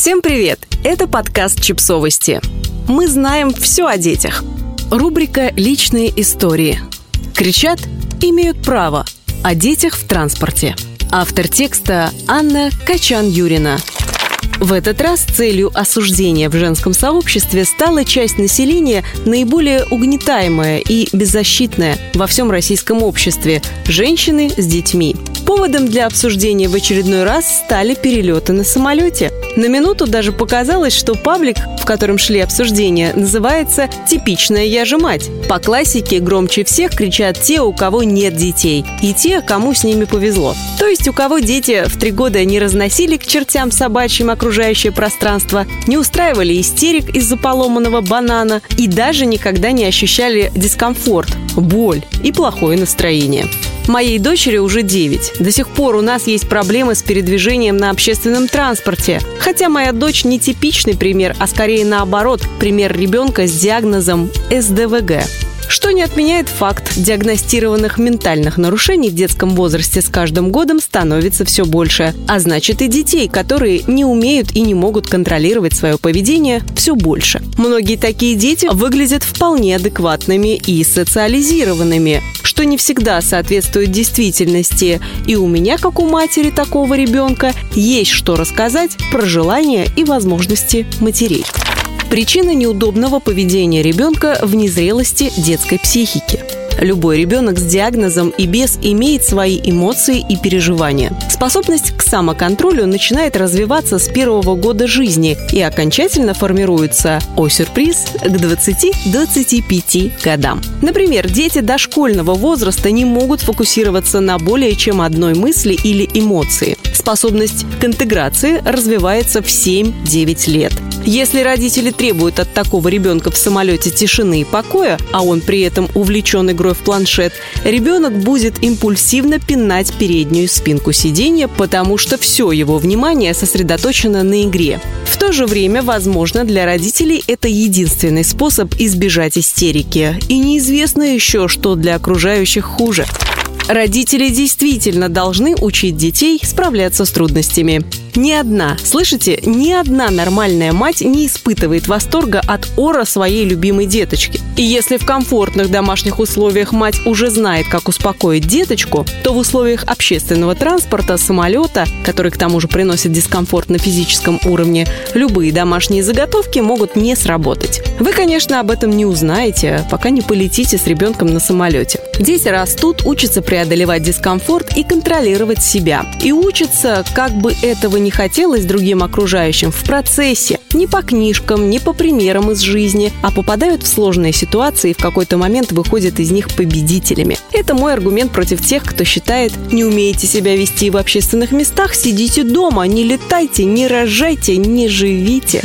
Всем привет! Это подкаст «Чипсовости». Мы знаем все о детях. Рубрика «Личные истории». Кричат «Имеют право» о детях в транспорте. Автор текста Анна Качан-Юрина. В этот раз целью осуждения в женском сообществе стала часть населения наиболее угнетаемая и беззащитная во всем российском обществе – женщины с детьми. Поводом для обсуждения в очередной раз стали перелеты на самолете. На минуту даже показалось, что паблик, в котором шли обсуждения, называется «Типичная я же мать». По классике громче всех кричат те, у кого нет детей, и те, кому с ними повезло. То есть у кого дети в три года не разносили к чертям собачьим окружающее пространство, не устраивали истерик из-за поломанного банана и даже никогда не ощущали дискомфорт, боль и плохое настроение. Моей дочери уже 9. До сих пор у нас есть проблемы с передвижением на общественном транспорте. Хотя моя дочь не типичный пример, а скорее наоборот, пример ребенка с диагнозом СДВГ что не отменяет факт диагностированных ментальных нарушений в детском возрасте с каждым годом становится все больше, а значит и детей, которые не умеют и не могут контролировать свое поведение, все больше. Многие такие дети выглядят вполне адекватными и социализированными, что не всегда соответствует действительности, и у меня, как у матери такого ребенка, есть что рассказать про желания и возможности матерей. Причина неудобного поведения ребенка в незрелости детской психики. Любой ребенок с диагнозом и без имеет свои эмоции и переживания. Способность к самоконтролю начинает развиваться с первого года жизни и окончательно формируется, о сюрприз, к 20-25 годам. Например, дети дошкольного возраста не могут фокусироваться на более чем одной мысли или эмоции. Способность к интеграции развивается в 7-9 лет. Если родители требуют от такого ребенка в самолете тишины и покоя, а он при этом увлечен игрой в планшет, ребенок будет импульсивно пинать переднюю спинку сиденья, потому что все его внимание сосредоточено на игре. В то же время, возможно, для родителей это единственный способ избежать истерики. И неизвестно еще, что для окружающих хуже. Родители действительно должны учить детей справляться с трудностями. Ни одна, слышите, ни одна нормальная мать не испытывает восторга от ора своей любимой деточки. И если в комфортных домашних условиях мать уже знает, как успокоить деточку, то в условиях общественного транспорта, самолета, который к тому же приносит дискомфорт на физическом уровне, любые домашние заготовки могут не сработать. Вы, конечно, об этом не узнаете, пока не полетите с ребенком на самолете. Дети растут, учатся преодолевать дискомфорт и контролировать себя. И учатся, как бы этого не хотелось другим окружающим, в процессе. Не по книжкам, не по примерам из жизни, а попадают в сложные ситуации и в какой-то момент выходят из них победителями. Это мой аргумент против тех, кто считает, не умеете себя вести в общественных местах, сидите дома, не летайте, не рожайте, не живите.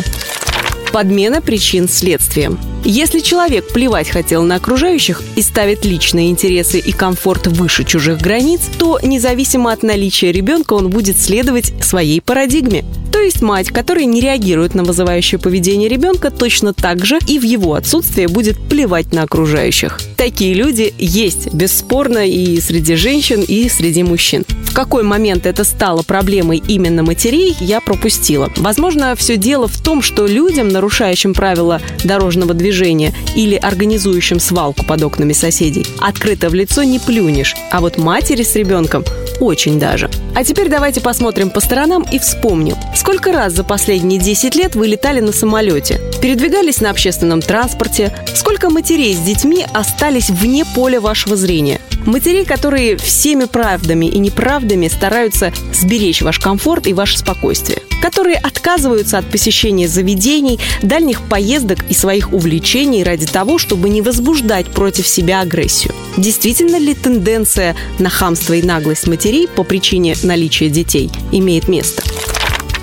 Подмена причин следствием. Если человек плевать хотел на окружающих и ставит личные интересы и комфорт выше чужих границ, то независимо от наличия ребенка он будет следовать своей парадигме. То есть мать, которая не реагирует на вызывающее поведение ребенка, точно так же и в его отсутствие будет плевать на окружающих. Такие люди есть, бесспорно, и среди женщин, и среди мужчин. В какой момент это стало проблемой именно матерей, я пропустила. Возможно, все дело в том, что людям, нарушающим правила дорожного движения или организующим свалку под окнами соседей, открыто в лицо не плюнешь, а вот матери с ребенком очень даже. А теперь давайте посмотрим по сторонам и вспомним, сколько раз за последние 10 лет вы летали на самолете, передвигались на общественном транспорте, сколько матерей с детьми остались вне поля вашего зрения. Матерей, которые всеми правдами и неправдами стараются сберечь ваш комфорт и ваше спокойствие которые отказываются от посещения заведений, дальних поездок и своих увлечений ради того, чтобы не возбуждать против себя агрессию. Действительно ли тенденция на хамство и наглость матерей по причине наличия детей имеет место?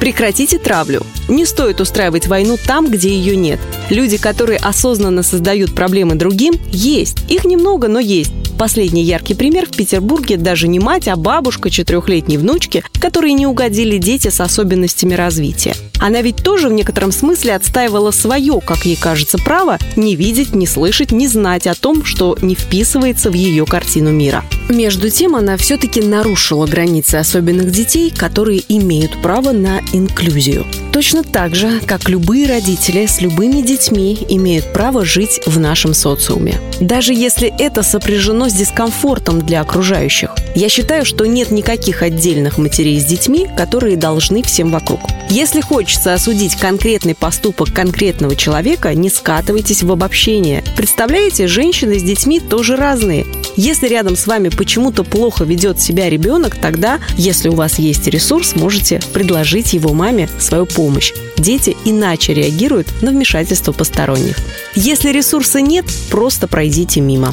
Прекратите травлю. Не стоит устраивать войну там, где ее нет. Люди, которые осознанно создают проблемы другим, есть. Их немного, но есть. Последний яркий пример в Петербурге даже не мать, а бабушка четырехлетней внучки, которые не угодили дети с особенностями развития. Она ведь тоже в некотором смысле отстаивала свое, как ей кажется, право не видеть, не слышать, не знать о том, что не вписывается в ее картину мира. Между тем, она все-таки нарушила границы особенных детей, которые имеют право на инклюзию. Точно так же, как любые родители с любыми детьми имеют право жить в нашем социуме. Даже если это сопряжено с дискомфортом для окружающих. Я считаю, что нет никаких отдельных матерей с детьми, которые должны всем вокруг. Если хочется осудить конкретный поступок конкретного человека, не скатывайтесь в обобщение. Представляете, женщины с детьми тоже разные. Если рядом с вами почему-то плохо ведет себя ребенок, тогда, если у вас есть ресурс, можете предложить его маме свою помощь. Дети иначе реагируют на вмешательство посторонних. Если ресурса нет, просто пройдите мимо.